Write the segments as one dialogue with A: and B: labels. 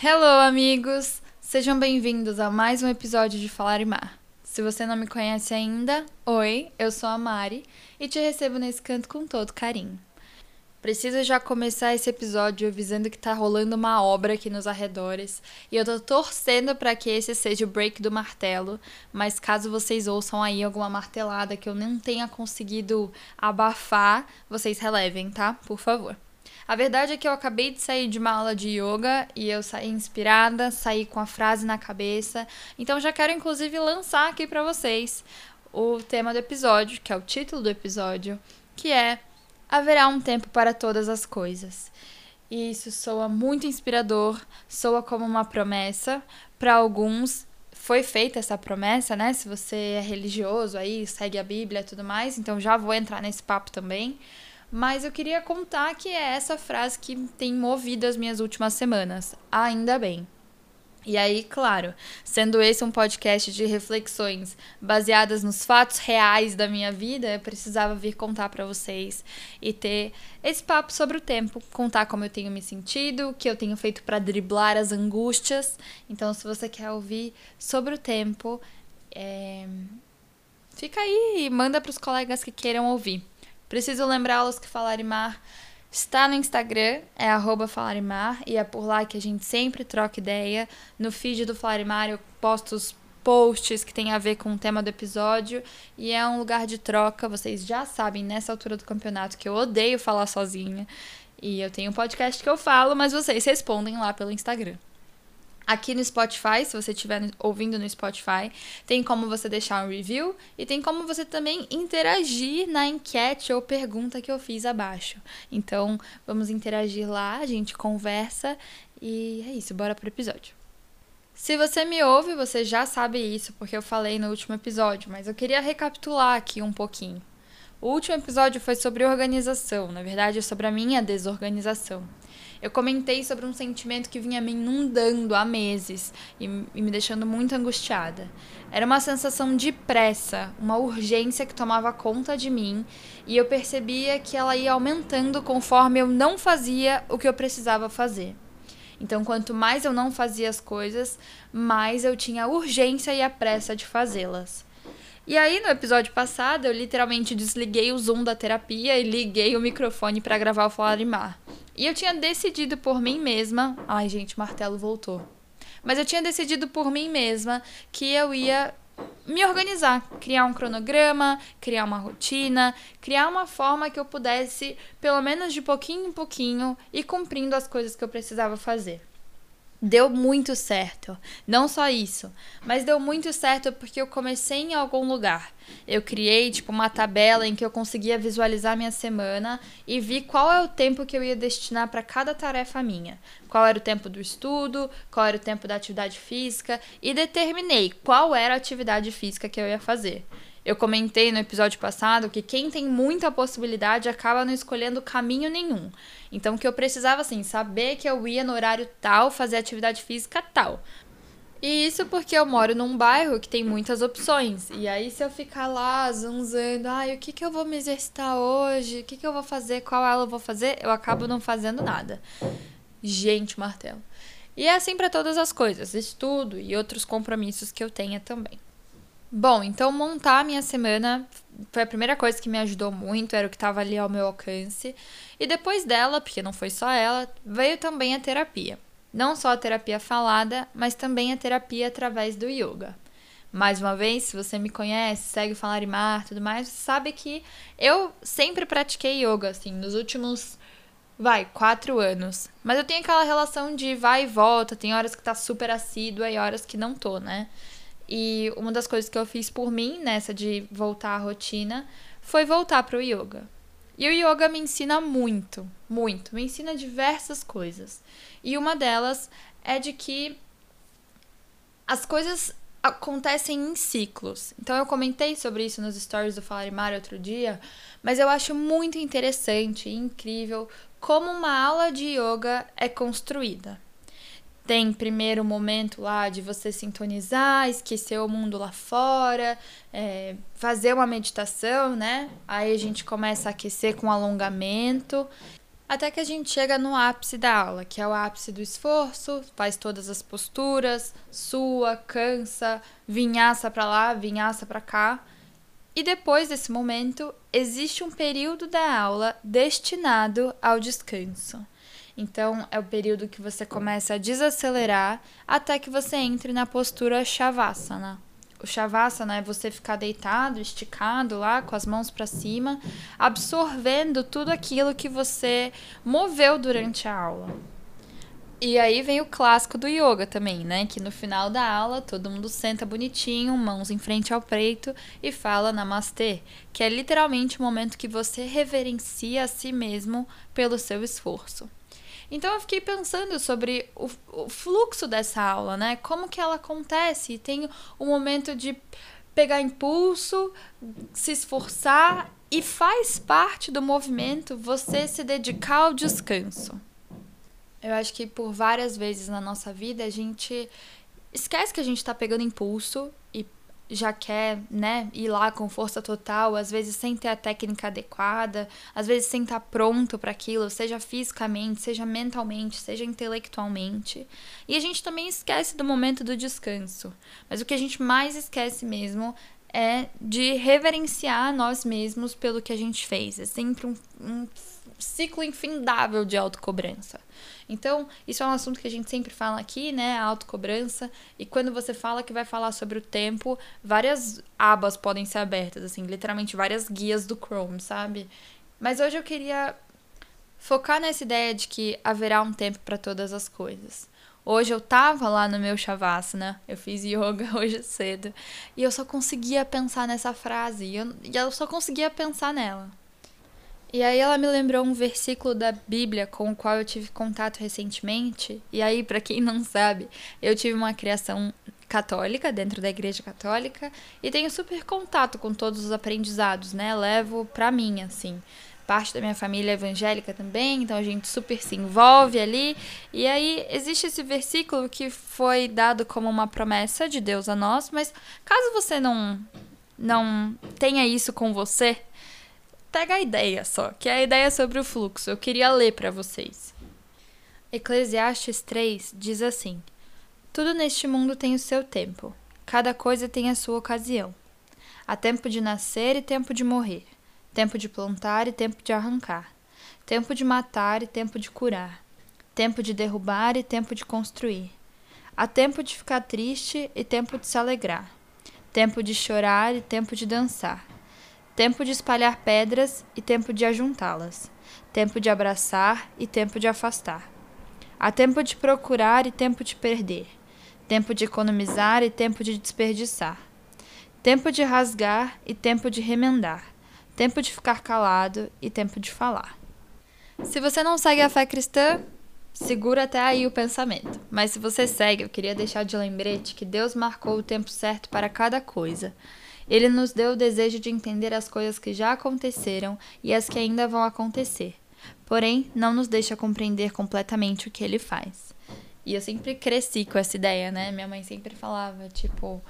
A: Hello, amigos! Sejam bem-vindos a mais um episódio de Falar e Mar. Se você não me conhece ainda, oi, eu sou a Mari e te recebo nesse canto com todo carinho. Preciso já começar esse episódio avisando que tá rolando uma obra aqui nos arredores e eu tô torcendo para que esse seja o break do martelo, mas caso vocês ouçam aí alguma martelada que eu não tenha conseguido abafar, vocês relevem, tá? Por favor. A verdade é que eu acabei de sair de uma aula de yoga e eu saí inspirada, saí com a frase na cabeça. Então já quero inclusive lançar aqui para vocês o tema do episódio, que é o título do episódio, que é haverá um tempo para todas as coisas. E isso soa muito inspirador, soa como uma promessa. Para alguns, foi feita essa promessa, né? Se você é religioso aí, segue a Bíblia e tudo mais, então já vou entrar nesse papo também. Mas eu queria contar que é essa frase que tem movido as minhas últimas semanas. Ainda bem. E aí, claro, sendo esse um podcast de reflexões baseadas nos fatos reais da minha vida, eu precisava vir contar para vocês e ter esse papo sobre o tempo, contar como eu tenho me sentido, o que eu tenho feito para driblar as angústias. Então, se você quer ouvir sobre o tempo, é... fica aí e manda para os colegas que queiram ouvir. Preciso lembrá-los que Falar Mar Está no Instagram, é arroba Falarimar, e é por lá que a gente sempre troca ideia. No feed do Falarimar eu posto os posts que tem a ver com o tema do episódio e é um lugar de troca. Vocês já sabem nessa altura do campeonato que eu odeio falar sozinha. E eu tenho um podcast que eu falo, mas vocês respondem lá pelo Instagram. Aqui no Spotify, se você estiver ouvindo no Spotify, tem como você deixar um review e tem como você também interagir na enquete ou pergunta que eu fiz abaixo. Então, vamos interagir lá, a gente conversa e é isso, bora pro episódio. Se você me ouve, você já sabe isso, porque eu falei no último episódio, mas eu queria recapitular aqui um pouquinho. O último episódio foi sobre organização, na verdade, é sobre a minha desorganização eu comentei sobre um sentimento que vinha me inundando há meses e, me deixando muito angustiada. Era uma sensação de pressa, uma urgência que tomava conta de mim e eu percebia que ela ia aumentando conforme eu não fazia o que eu precisava fazer. Então, quanto mais eu não fazia as coisas, mais eu tinha a urgência e a pressa de fazê-las. E aí, no episódio passado, eu literalmente desliguei o Zoom da terapia e liguei o microfone para gravar o Falar Mar. E eu tinha decidido por mim mesma. Ai, gente, o martelo voltou. Mas eu tinha decidido por mim mesma que eu ia me organizar, criar um cronograma, criar uma rotina, criar uma forma que eu pudesse, pelo menos de pouquinho em pouquinho, ir cumprindo as coisas que eu precisava fazer. Deu muito certo. Não só isso, mas deu muito certo porque eu comecei em algum lugar. Eu criei tipo uma tabela em que eu conseguia visualizar minha semana e vi qual é o tempo que eu ia destinar para cada tarefa minha. Qual era o tempo do estudo, qual era o tempo da atividade física e determinei qual era a atividade física que eu ia fazer. Eu comentei no episódio passado que quem tem muita possibilidade acaba não escolhendo caminho nenhum. Então, que eu precisava, assim, saber que eu ia no horário tal fazer atividade física tal. E isso porque eu moro num bairro que tem muitas opções. E aí, se eu ficar lá zanzando, ai, o que, que eu vou me exercitar hoje? O que, que eu vou fazer? Qual aula eu vou fazer? Eu acabo não fazendo nada. Gente, martelo. E é assim para todas as coisas, estudo e outros compromissos que eu tenha também. Bom, então montar a minha semana foi a primeira coisa que me ajudou muito, era o que estava ali ao meu alcance. E depois dela, porque não foi só ela, veio também a terapia. Não só a terapia falada, mas também a terapia através do yoga. Mais uma vez, se você me conhece, segue o Falar e Mar, tudo mais, sabe que eu sempre pratiquei yoga, assim, nos últimos, vai, quatro anos. Mas eu tenho aquela relação de vai e volta, tem horas que tá super assídua e horas que não tô, né? E uma das coisas que eu fiz por mim, nessa de voltar à rotina, foi voltar para o yoga. E o yoga me ensina muito, muito, me ensina diversas coisas. E uma delas é de que as coisas acontecem em ciclos. Então eu comentei sobre isso nos stories do Falar Mar outro dia, mas eu acho muito interessante e incrível como uma aula de yoga é construída tem primeiro momento lá de você sintonizar, esquecer o mundo lá fora, é, fazer uma meditação, né? Aí a gente começa a aquecer com alongamento. Até que a gente chega no ápice da aula, que é o ápice do esforço, faz todas as posturas, sua, cansa, vinhaça para lá, vinhaça para cá. E depois desse momento, existe um período da aula destinado ao descanso. Então, é o período que você começa a desacelerar até que você entre na postura Shavasana, o shavasana é você ficar deitado, esticado lá, com as mãos para cima, absorvendo tudo aquilo que você moveu durante a aula. E aí vem o clássico do yoga também, né? Que no final da aula todo mundo senta bonitinho, mãos em frente ao peito e fala namastê, que é literalmente o momento que você reverencia a si mesmo pelo seu esforço. Então eu fiquei pensando sobre o, o fluxo dessa aula, né? Como que ela acontece? Tem o momento de pegar impulso, se esforçar e faz parte do movimento você se dedicar ao descanso. Eu acho que por várias vezes na nossa vida a gente esquece que a gente está pegando impulso e já quer, né, ir lá com força total, às vezes sem ter a técnica adequada, às vezes sem estar pronto para aquilo, seja fisicamente, seja mentalmente, seja intelectualmente. E a gente também esquece do momento do descanso. Mas o que a gente mais esquece mesmo é de reverenciar nós mesmos pelo que a gente fez. É sempre um, um ciclo infindável de autocobrança. Então, isso é um assunto que a gente sempre fala aqui, né? A autocobrança. E quando você fala que vai falar sobre o tempo, várias abas podem ser abertas, assim, literalmente várias guias do Chrome, sabe? Mas hoje eu queria focar nessa ideia de que haverá um tempo para todas as coisas. Hoje eu tava lá no meu Shavasana, eu fiz yoga hoje cedo, e eu só conseguia pensar nessa frase, e eu, e eu só conseguia pensar nela. E aí ela me lembrou um versículo da Bíblia com o qual eu tive contato recentemente. E aí, para quem não sabe, eu tive uma criação católica dentro da igreja católica e tenho super contato com todos os aprendizados, né? Levo para mim assim. Parte da minha família é evangélica também, então a gente super se envolve ali. E aí existe esse versículo que foi dado como uma promessa de Deus a nós, mas caso você não não tenha isso com você, pega a ideia só, que é a ideia sobre o fluxo. Eu queria ler para vocês. Eclesiastes 3 diz assim: Tudo neste mundo tem o seu tempo, cada coisa tem a sua ocasião. Há tempo de nascer e tempo de morrer, tempo de plantar e tempo de arrancar, tempo de matar e tempo de curar, tempo de derrubar e tempo de construir. Há tempo de ficar triste e tempo de se alegrar, tempo de chorar e tempo de dançar tempo de espalhar pedras e tempo de ajuntá-las, tempo de abraçar e tempo de afastar. Há tempo de procurar e tempo de perder, tempo de economizar e tempo de desperdiçar, tempo de rasgar e tempo de remendar, tempo de ficar calado e tempo de falar. Se você não segue a fé cristã, segura até aí o pensamento. Mas se você segue, eu queria deixar de lembrete que Deus marcou o tempo certo para cada coisa. Ele nos deu o desejo de entender as coisas que já aconteceram e as que ainda vão acontecer. Porém, não nos deixa compreender completamente o que ele faz. E eu sempre cresci com essa ideia, né? Minha mãe sempre falava, tipo,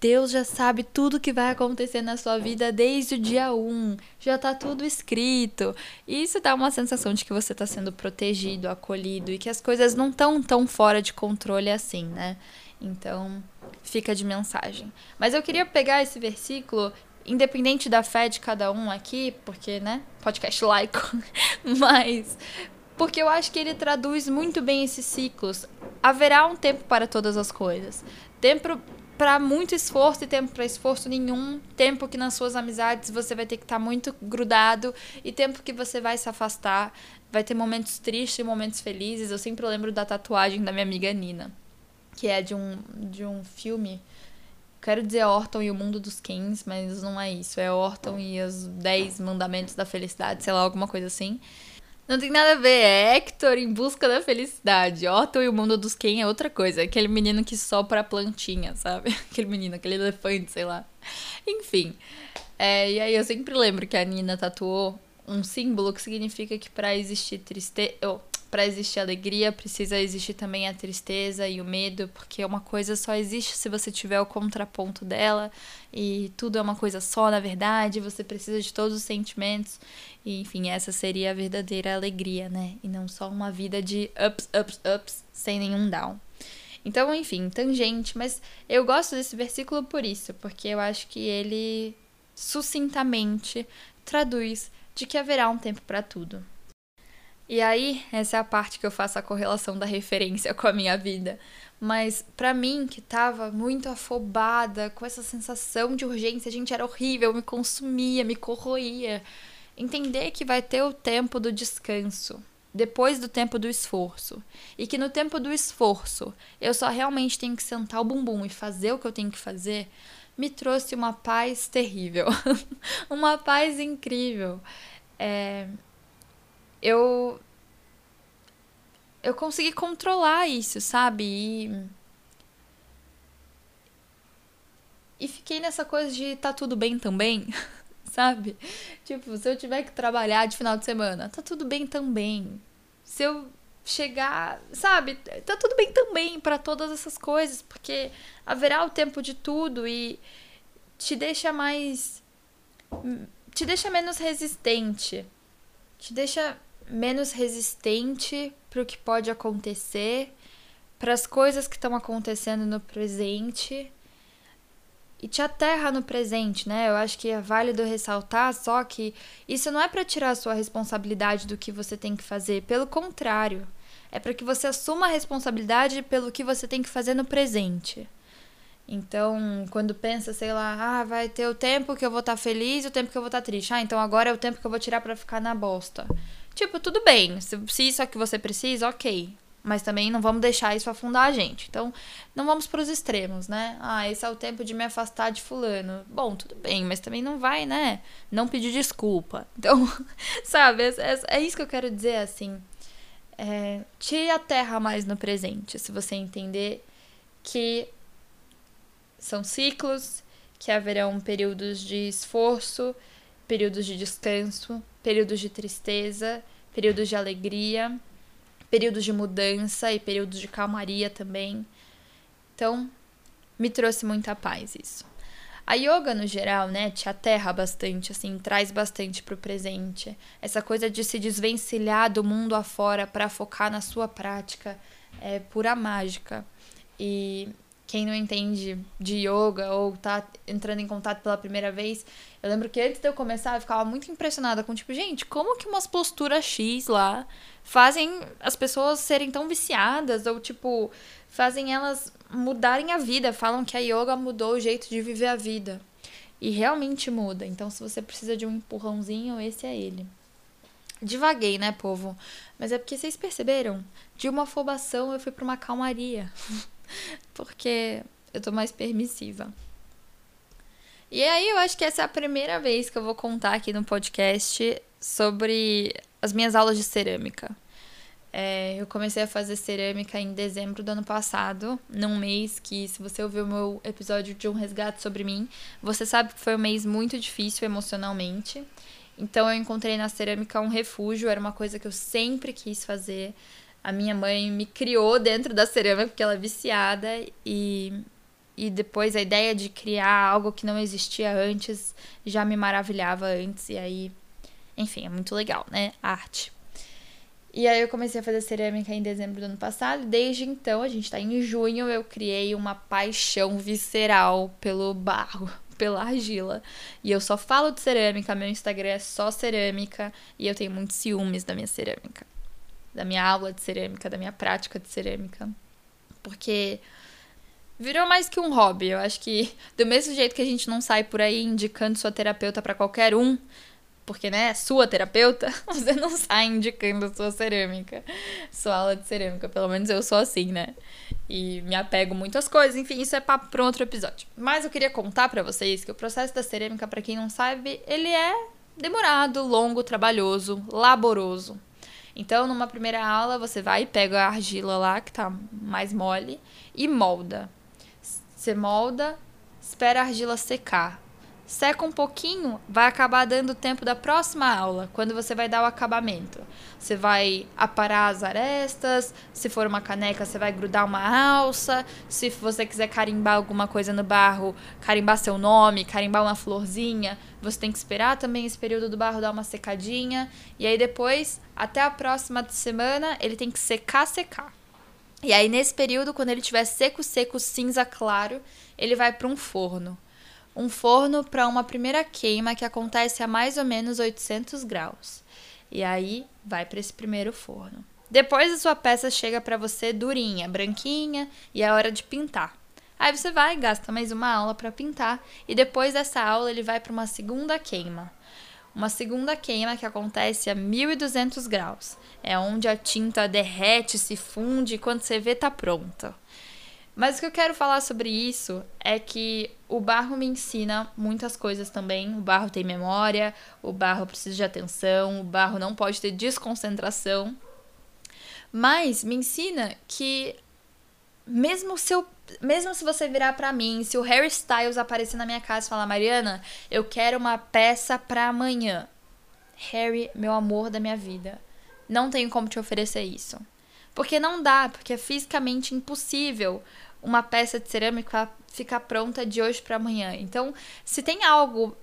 A: Deus já sabe tudo que vai acontecer na sua vida desde o dia 1. Já tá tudo escrito. E isso dá uma sensação de que você tá sendo protegido, acolhido e que as coisas não estão tão fora de controle assim, né? Então, fica de mensagem. Mas eu queria pegar esse versículo, independente da fé de cada um aqui, porque, né, podcast laico, mas porque eu acho que ele traduz muito bem esses ciclos. Haverá um tempo para todas as coisas. Tempo para muito esforço e tempo para esforço nenhum, tempo que nas suas amizades você vai ter que estar tá muito grudado e tempo que você vai se afastar. Vai ter momentos tristes e momentos felizes. Eu sempre lembro da tatuagem da minha amiga Nina que é de um, de um filme. Quero dizer Orton e o Mundo dos Kings, mas não é isso. É Orton e os 10 Mandamentos da Felicidade, sei lá, alguma coisa assim. Não tem nada a ver, é Hector em busca da felicidade. Orton e o mundo dos Ken é outra coisa. É aquele menino que sopra a plantinha, sabe? Aquele menino, aquele elefante, sei lá. Enfim. É, e aí eu sempre lembro que a Nina tatuou um símbolo que significa que para existir tristeza. Oh, para existir alegria, precisa existir também a tristeza e o medo, porque uma coisa só existe se você tiver o contraponto dela, e tudo é uma coisa só, na verdade, você precisa de todos os sentimentos. E, enfim, essa seria a verdadeira alegria, né? E não só uma vida de ups, ups, ups, sem nenhum down. Então, enfim, tangente, mas eu gosto desse versículo por isso, porque eu acho que ele sucintamente traduz de que haverá um tempo para tudo. E aí, essa é a parte que eu faço a correlação da referência com a minha vida. Mas para mim, que tava muito afobada, com essa sensação de urgência, a gente, era horrível, me consumia, me corroía. Entender que vai ter o tempo do descanso, depois do tempo do esforço. E que no tempo do esforço, eu só realmente tenho que sentar o bumbum e fazer o que eu tenho que fazer, me trouxe uma paz terrível. uma paz incrível. É, eu eu consegui controlar isso, sabe? E, e fiquei nessa coisa de tá tudo bem também, sabe? Tipo, se eu tiver que trabalhar de final de semana, tá tudo bem também. Se eu chegar, sabe? Tá tudo bem também para todas essas coisas, porque haverá o tempo de tudo e te deixa mais te deixa menos resistente. Te deixa menos resistente para o que pode acontecer, para as coisas que estão acontecendo no presente e te aterra no presente, né? Eu acho que é válido ressaltar só que isso não é para tirar a sua responsabilidade do que você tem que fazer, pelo contrário, é para que você assuma a responsabilidade pelo que você tem que fazer no presente. Então, quando pensa, sei lá, ah, vai ter o tempo que eu vou estar tá feliz e o tempo que eu vou estar tá triste. Ah, então agora é o tempo que eu vou tirar para ficar na bosta. Tipo, tudo bem. Se, se isso é o que você precisa, ok. Mas também não vamos deixar isso afundar a gente. Então, não vamos para os extremos, né? Ah, esse é o tempo de me afastar de fulano. Bom, tudo bem, mas também não vai, né? Não pedir desculpa. Então, sabe, é, é, é isso que eu quero dizer, assim. É, te aterra mais no presente, se você entender que são ciclos, que haverão períodos de esforço, períodos de descanso, períodos de tristeza, períodos de alegria, períodos de mudança e períodos de calmaria também. Então, me trouxe muita paz isso. A yoga, no geral, né, te aterra bastante, assim, traz bastante pro presente. Essa coisa de se desvencilhar do mundo afora para focar na sua prática é pura mágica. E quem não entende de yoga ou tá entrando em contato pela primeira vez, eu lembro que antes de eu começar eu ficava muito impressionada com tipo, gente, como que umas posturas X lá fazem as pessoas serem tão viciadas ou tipo, fazem elas mudarem a vida, falam que a yoga mudou o jeito de viver a vida. E realmente muda. Então, se você precisa de um empurrãozinho, esse é ele. Divaguei, né, povo? Mas é porque vocês perceberam? De uma afobação eu fui para uma calmaria. porque eu tô mais permissiva. E aí eu acho que essa é a primeira vez que eu vou contar aqui no podcast sobre as minhas aulas de cerâmica. É, eu comecei a fazer cerâmica em dezembro do ano passado, num mês que, se você ouviu o meu episódio de Um Resgate sobre mim, você sabe que foi um mês muito difícil emocionalmente. Então eu encontrei na cerâmica um refúgio, era uma coisa que eu sempre quis fazer. A minha mãe me criou dentro da cerâmica porque ela é viciada e e depois a ideia de criar algo que não existia antes já me maravilhava antes e aí, enfim, é muito legal, né? Arte. E aí eu comecei a fazer cerâmica em dezembro do ano passado, e desde então, a gente tá em junho, eu criei uma paixão visceral pelo barro, pela argila. E eu só falo de cerâmica, meu Instagram é só cerâmica, e eu tenho muitos ciúmes da minha cerâmica da minha aula de cerâmica, da minha prática de cerâmica. Porque virou mais que um hobby. Eu acho que do mesmo jeito que a gente não sai por aí indicando sua terapeuta para qualquer um, porque né, sua terapeuta, você não sai indicando sua cerâmica, sua aula de cerâmica, pelo menos eu sou assim, né? E me apego muito às coisas, enfim, isso é papo para outro episódio. Mas eu queria contar para vocês que o processo da cerâmica, para quem não sabe, ele é demorado, longo, trabalhoso, laboroso. Então, numa primeira aula, você vai e pega a argila lá, que tá mais mole, e molda. Você molda, espera a argila secar. Seca um pouquinho, vai acabar dando tempo da próxima aula, quando você vai dar o acabamento. Você vai aparar as arestas, se for uma caneca, você vai grudar uma alça. Se você quiser carimbar alguma coisa no barro, carimbar seu nome, carimbar uma florzinha, você tem que esperar também esse período do barro dar uma secadinha. E aí depois, até a próxima semana, ele tem que secar, secar. E aí nesse período, quando ele tiver seco, seco, cinza claro, ele vai para um forno um forno para uma primeira queima que acontece a mais ou menos 800 graus. E aí vai para esse primeiro forno. Depois a sua peça chega para você durinha, branquinha e é hora de pintar. Aí você vai, gasta mais uma aula para pintar e depois dessa aula ele vai para uma segunda queima. Uma segunda queima que acontece a 1200 graus. É onde a tinta derrete, se funde e quando você vê tá pronta. Mas o que eu quero falar sobre isso é que o barro me ensina muitas coisas também. O barro tem memória, o barro precisa de atenção, o barro não pode ter desconcentração. Mas me ensina que mesmo se eu, mesmo se você virar para mim, se o Harry Styles aparecer na minha casa e falar: "Mariana, eu quero uma peça para amanhã". Harry, meu amor da minha vida, não tenho como te oferecer isso. Porque não dá, porque é fisicamente impossível uma peça de cerâmica ficar pronta de hoje para amanhã. Então, se tem algo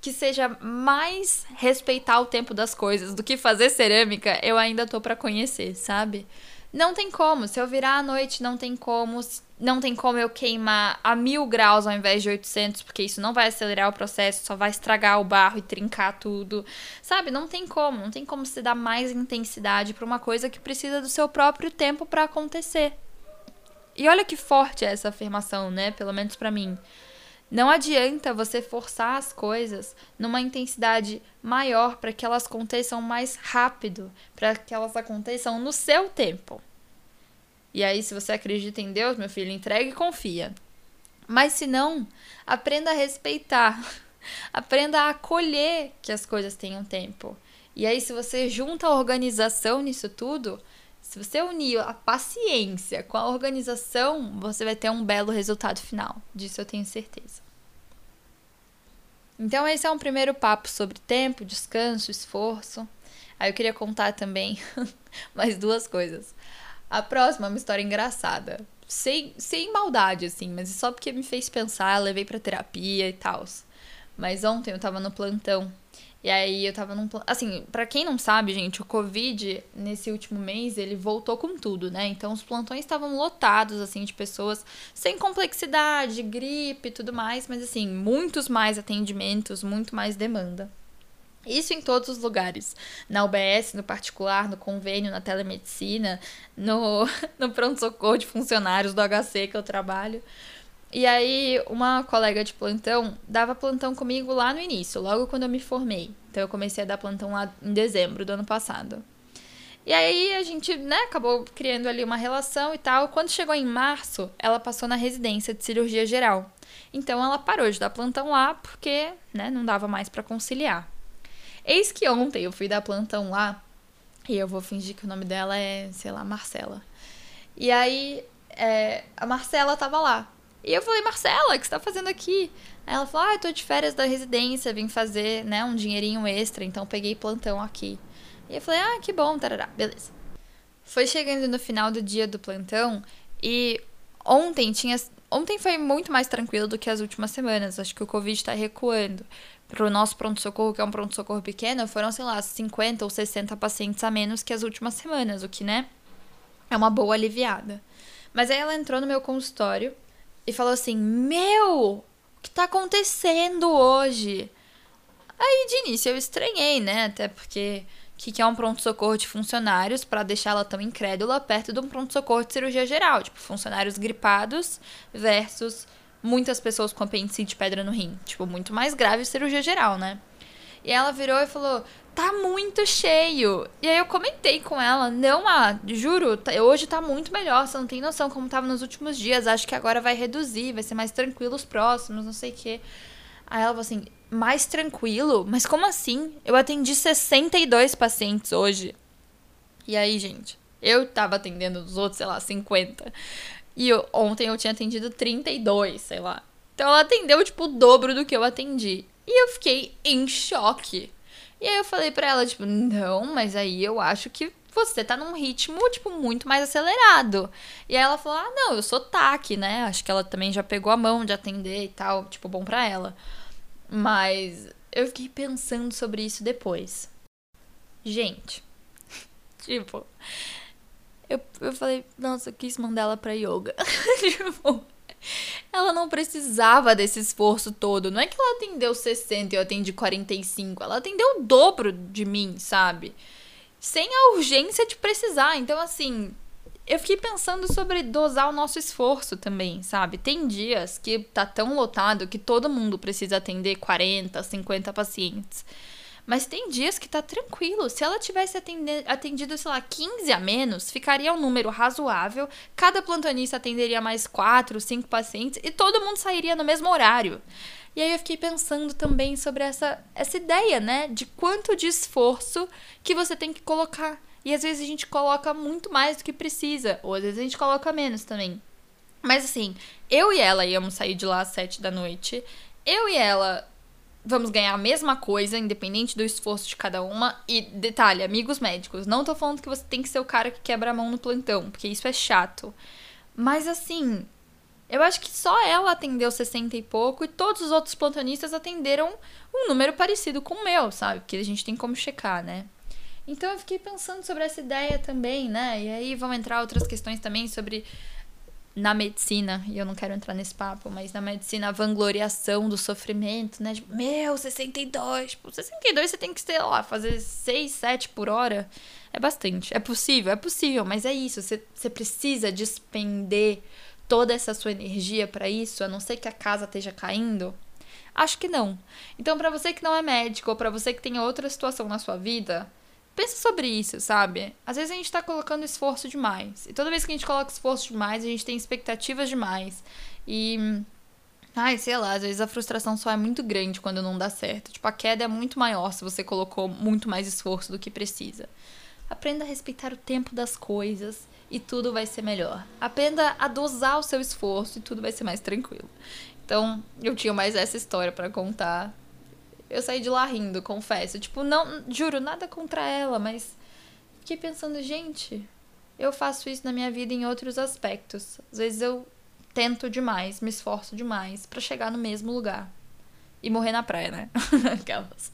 A: que seja mais respeitar o tempo das coisas do que fazer cerâmica, eu ainda tô para conhecer, sabe? Não tem como. Se eu virar à noite, não tem como. Não tem como eu queimar a mil graus ao invés de 800, porque isso não vai acelerar o processo, só vai estragar o barro e trincar tudo. Sabe? Não tem como. Não tem como se dar mais intensidade para uma coisa que precisa do seu próprio tempo para acontecer. E olha que forte é essa afirmação, né? Pelo menos para mim. Não adianta você forçar as coisas numa intensidade maior para que elas aconteçam mais rápido, para que elas aconteçam no seu tempo. E aí, se você acredita em Deus, meu filho, entregue e confia. Mas se não, aprenda a respeitar. Aprenda a acolher que as coisas tenham tempo. E aí, se você junta a organização nisso tudo, se você unir a paciência com a organização, você vai ter um belo resultado final. Disso eu tenho certeza. Então, esse é um primeiro papo sobre tempo, descanso, esforço. Aí eu queria contar também mais duas coisas. A próxima é uma história engraçada. Sem, sem maldade, assim, mas só porque me fez pensar, levei pra terapia e tal. Mas ontem eu tava no plantão e aí eu tava num. Assim, para quem não sabe, gente, o Covid, nesse último mês, ele voltou com tudo, né? Então os plantões estavam lotados, assim, de pessoas sem complexidade, gripe e tudo mais, mas assim, muitos mais atendimentos, muito mais demanda. Isso em todos os lugares. Na UBS, no particular, no convênio, na telemedicina, no, no pronto-socorro de funcionários do HC que eu trabalho. E aí, uma colega de plantão dava plantão comigo lá no início, logo quando eu me formei. Então, eu comecei a dar plantão lá em dezembro do ano passado. E aí, a gente, né, acabou criando ali uma relação e tal. Quando chegou em março, ela passou na residência de cirurgia geral. Então, ela parou de dar plantão lá porque, né, não dava mais para conciliar. Eis que ontem eu fui dar plantão lá, e eu vou fingir que o nome dela é, sei lá, Marcela. E aí, é, a Marcela tava lá. E eu falei, Marcela, o que você tá fazendo aqui? Aí ela falou, ah, eu tô de férias da residência, vim fazer, né, um dinheirinho extra, então peguei plantão aqui. E eu falei, ah, que bom, tarará, beleza. Foi chegando no final do dia do plantão e ontem tinha. Ontem foi muito mais tranquilo do que as últimas semanas. Acho que o Covid tá recuando. Pro nosso pronto-socorro, que é um pronto-socorro pequeno, foram, sei lá, 50 ou 60 pacientes a menos que as últimas semanas, o que, né, é uma boa aliviada. Mas aí ela entrou no meu consultório e falou assim: Meu, o que tá acontecendo hoje? Aí de início eu estranhei, né? Até porque que, que é um pronto-socorro de funcionários para deixar ela tão incrédula perto de um pronto-socorro de cirurgia geral? Tipo, funcionários gripados versus muitas pessoas com apendicite pedra no rim. Tipo, muito mais grave cirurgia geral, né? E ela virou e falou: tá muito cheio. E aí eu comentei com ela, não, ah, juro, tá, hoje tá muito melhor, você não tem noção como tava nos últimos dias, acho que agora vai reduzir, vai ser mais tranquilo os próximos, não sei o quê. Aí ela falou assim, mais tranquilo? Mas como assim? Eu atendi 62 pacientes hoje. E aí, gente, eu tava atendendo os outros, sei lá, 50. E eu, ontem eu tinha atendido 32, sei lá. Então ela atendeu, tipo, o dobro do que eu atendi. E eu fiquei em choque. E aí eu falei pra ela, tipo, não, mas aí eu acho que você tá num ritmo, tipo, muito mais acelerado. E aí ela falou, ah, não, eu sou TAC, né? Acho que ela também já pegou a mão de atender e tal, tipo, bom pra ela. Mas eu fiquei pensando sobre isso depois. Gente, tipo, eu, eu falei, nossa, eu quis mandar ela pra yoga. tipo, ela não precisava desse esforço todo. Não é que ela atendeu 60 e eu atendi 45. Ela atendeu o dobro de mim, sabe? Sem a urgência de precisar. Então, assim, eu fiquei pensando sobre dosar o nosso esforço também, sabe? Tem dias que tá tão lotado que todo mundo precisa atender 40, 50 pacientes. Mas tem dias que tá tranquilo. Se ela tivesse atendido, sei lá, 15 a menos, ficaria um número razoável. Cada plantonista atenderia mais 4, 5 pacientes e todo mundo sairia no mesmo horário. E aí eu fiquei pensando também sobre essa, essa ideia, né? De quanto de esforço que você tem que colocar. E às vezes a gente coloca muito mais do que precisa, ou às vezes a gente coloca menos também. Mas assim, eu e ela íamos sair de lá às sete da noite. Eu e ela vamos ganhar a mesma coisa, independente do esforço de cada uma. E detalhe, amigos médicos, não tô falando que você tem que ser o cara que quebra a mão no plantão, porque isso é chato. Mas assim, eu acho que só ela atendeu 60 e pouco e todos os outros plantonistas atenderam um número parecido com o meu, sabe? Porque a gente tem como checar, né? Então eu fiquei pensando sobre essa ideia também, né? E aí vão entrar outras questões também sobre na medicina, e eu não quero entrar nesse papo, mas na medicina a vangloriação do sofrimento, né? Tipo, meu, 62, tipo, 62 você tem que, sei lá, fazer 6, 7 por hora. É bastante. É possível, é possível, mas é isso. Você, você precisa despender toda essa sua energia para isso, a não ser que a casa esteja caindo. Acho que não. Então, para você que não é médico ou para você que tem outra situação na sua vida, Pensa sobre isso, sabe? Às vezes a gente tá colocando esforço demais. E toda vez que a gente coloca esforço demais, a gente tem expectativas demais. E. Ai, sei lá, às vezes a frustração só é muito grande quando não dá certo. Tipo, a queda é muito maior se você colocou muito mais esforço do que precisa. Aprenda a respeitar o tempo das coisas e tudo vai ser melhor. Aprenda a dosar o seu esforço e tudo vai ser mais tranquilo. Então, eu tinha mais essa história para contar eu saí de lá rindo, confesso. Tipo, não, juro, nada contra ela, mas fiquei pensando, gente, eu faço isso na minha vida em outros aspectos. Às vezes eu tento demais, me esforço demais para chegar no mesmo lugar e morrer na praia, né? Aquelas.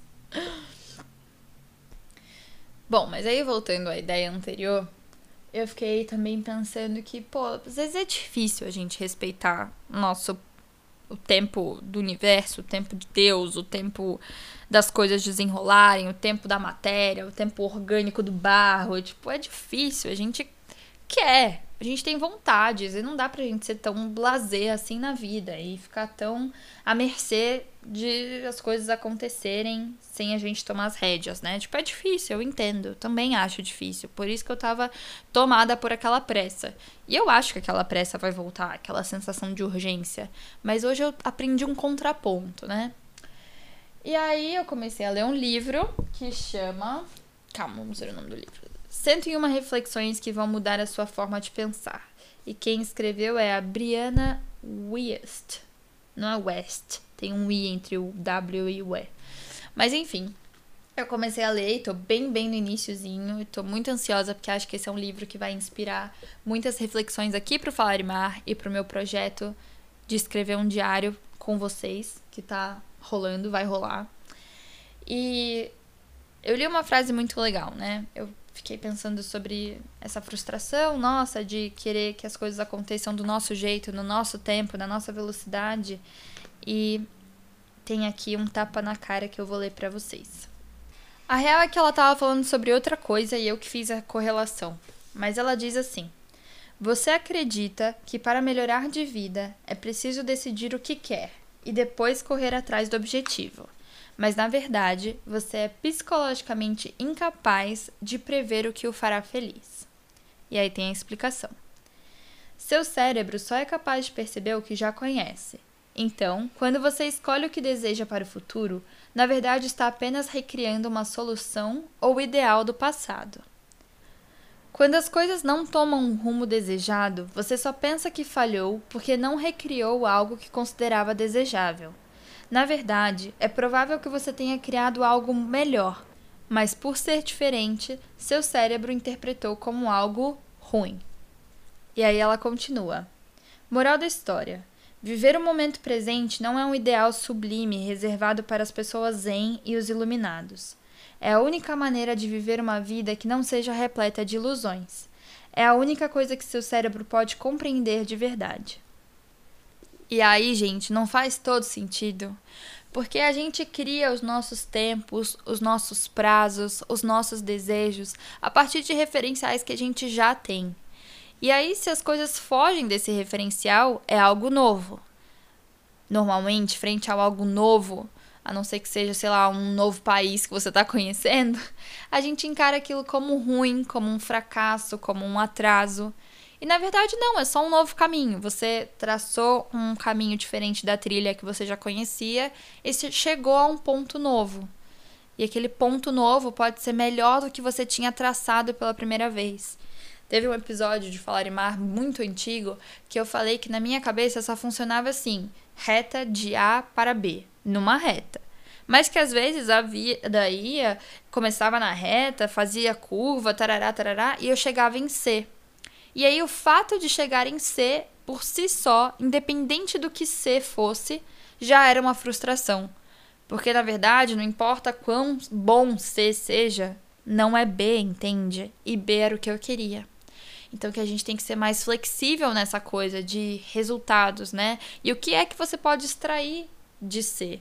A: Bom, mas aí voltando à ideia anterior, eu fiquei também pensando que, pô, às vezes é difícil a gente respeitar nosso o tempo do universo, o tempo de Deus, o tempo das coisas desenrolarem, o tempo da matéria, o tempo orgânico do barro. Tipo, é difícil. A gente quer, a gente tem vontades e não dá pra gente ser tão blazer assim na vida e ficar tão à mercê de as coisas acontecerem sem a gente tomar as rédeas, né? Tipo, é difícil, eu entendo. Também acho difícil. Por isso que eu tava tomada por aquela pressa. E eu acho que aquela pressa vai voltar, aquela sensação de urgência. Mas hoje eu aprendi um contraponto, né? E aí eu comecei a ler um livro que chama. Calma, vamos ver o nome do livro. 101 reflexões que vão mudar a sua forma de pensar. E quem escreveu é a Brianna West. Não é West. Tem um I entre o W e o E. Mas enfim, eu comecei a ler e tô bem, bem no iníciozinho. E tô muito ansiosa porque acho que esse é um livro que vai inspirar muitas reflexões aqui pro Falar e Mar e pro meu projeto de escrever um diário com vocês, que tá rolando, vai rolar. E eu li uma frase muito legal, né? Eu fiquei pensando sobre essa frustração nossa de querer que as coisas aconteçam do nosso jeito, no nosso tempo, na nossa velocidade. E tem aqui um tapa na cara que eu vou ler para vocês. A real é que ela tava falando sobre outra coisa e eu que fiz a correlação. Mas ela diz assim: Você acredita que para melhorar de vida é preciso decidir o que quer e depois correr atrás do objetivo mas na verdade você é psicologicamente incapaz de prever o que o fará feliz. E aí tem a explicação. Seu cérebro só é capaz de perceber o que já conhece. Então, quando você escolhe o que deseja para o futuro, na verdade está apenas recriando uma solução ou ideal do passado. Quando as coisas não tomam um rumo desejado, você só pensa que falhou porque não recriou algo que considerava desejável. Na verdade, é provável que você tenha criado algo melhor, mas por ser diferente, seu cérebro interpretou como algo ruim. E aí ela continua. Moral da história: Viver o momento presente não é um ideal sublime reservado para as pessoas zen e os iluminados. É a única maneira de viver uma vida que não seja repleta de ilusões. É a única coisa que seu cérebro pode compreender de verdade. E aí, gente, não faz todo sentido. Porque a gente cria os nossos tempos, os nossos prazos, os nossos desejos a partir de referenciais que a gente já tem. E aí, se as coisas fogem desse referencial, é algo novo. Normalmente, frente a algo novo, a não ser que seja, sei lá, um novo país que você está conhecendo, a gente encara aquilo como ruim, como um fracasso, como um atraso. E na verdade, não, é só um novo caminho. Você traçou um caminho diferente da trilha que você já conhecia e chegou a um ponto novo. E aquele ponto novo pode ser melhor do que você tinha traçado pela primeira vez. Teve um episódio de Falar em Mar muito antigo que eu falei que na minha cabeça só funcionava assim: reta de A para B, numa reta. Mas que às vezes a vida ia, começava na reta, fazia curva, tarará, tarará, e eu chegava em C. E aí o fato de chegar em C por si só, independente do que C fosse, já era uma frustração. Porque na verdade, não importa quão bom C seja, não é B, entende? E B era o que eu queria. Então que a gente tem que ser mais flexível nessa coisa de resultados, né? E o que é que você pode extrair de C?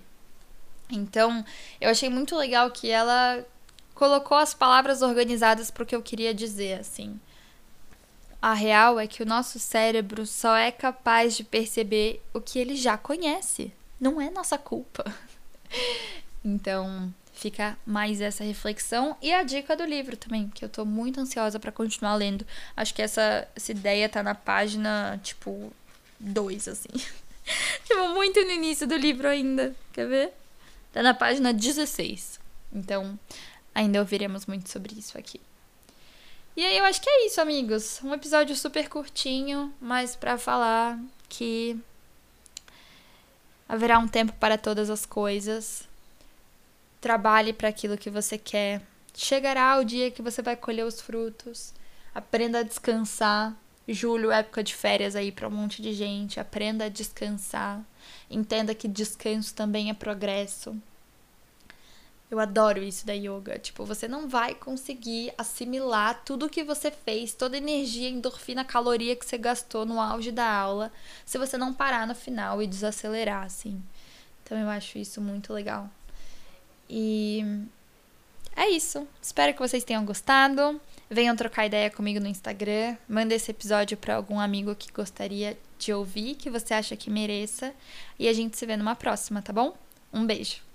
A: Então, eu achei muito legal que ela colocou as palavras organizadas para o que eu queria dizer, assim. A real é que o nosso cérebro só é capaz de perceber o que ele já conhece. Não é nossa culpa. então, fica mais essa reflexão e a dica do livro também, que eu tô muito ansiosa para continuar lendo. Acho que essa, essa ideia tá na página, tipo, 2, assim. tipo, muito no início do livro ainda. Quer ver? Tá na página 16. Então, ainda ouviremos muito sobre isso aqui. E aí eu acho que é isso, amigos. Um episódio super curtinho, mas para falar que haverá um tempo para todas as coisas. Trabalhe para aquilo que você quer. Chegará o dia que você vai colher os frutos. Aprenda a descansar. Julho, época de férias aí para um monte de gente. Aprenda a descansar. Entenda que descanso também é progresso. Eu adoro isso da yoga. Tipo, você não vai conseguir assimilar tudo que você fez, toda a energia, endorfina, caloria que você gastou no auge da aula, se você não parar no final e desacelerar, assim. Então eu acho isso muito legal. E é isso. Espero que vocês tenham gostado. Venham trocar ideia comigo no Instagram. Manda esse episódio para algum amigo que gostaria de ouvir, que você acha que mereça. E a gente se vê numa próxima, tá bom? Um beijo.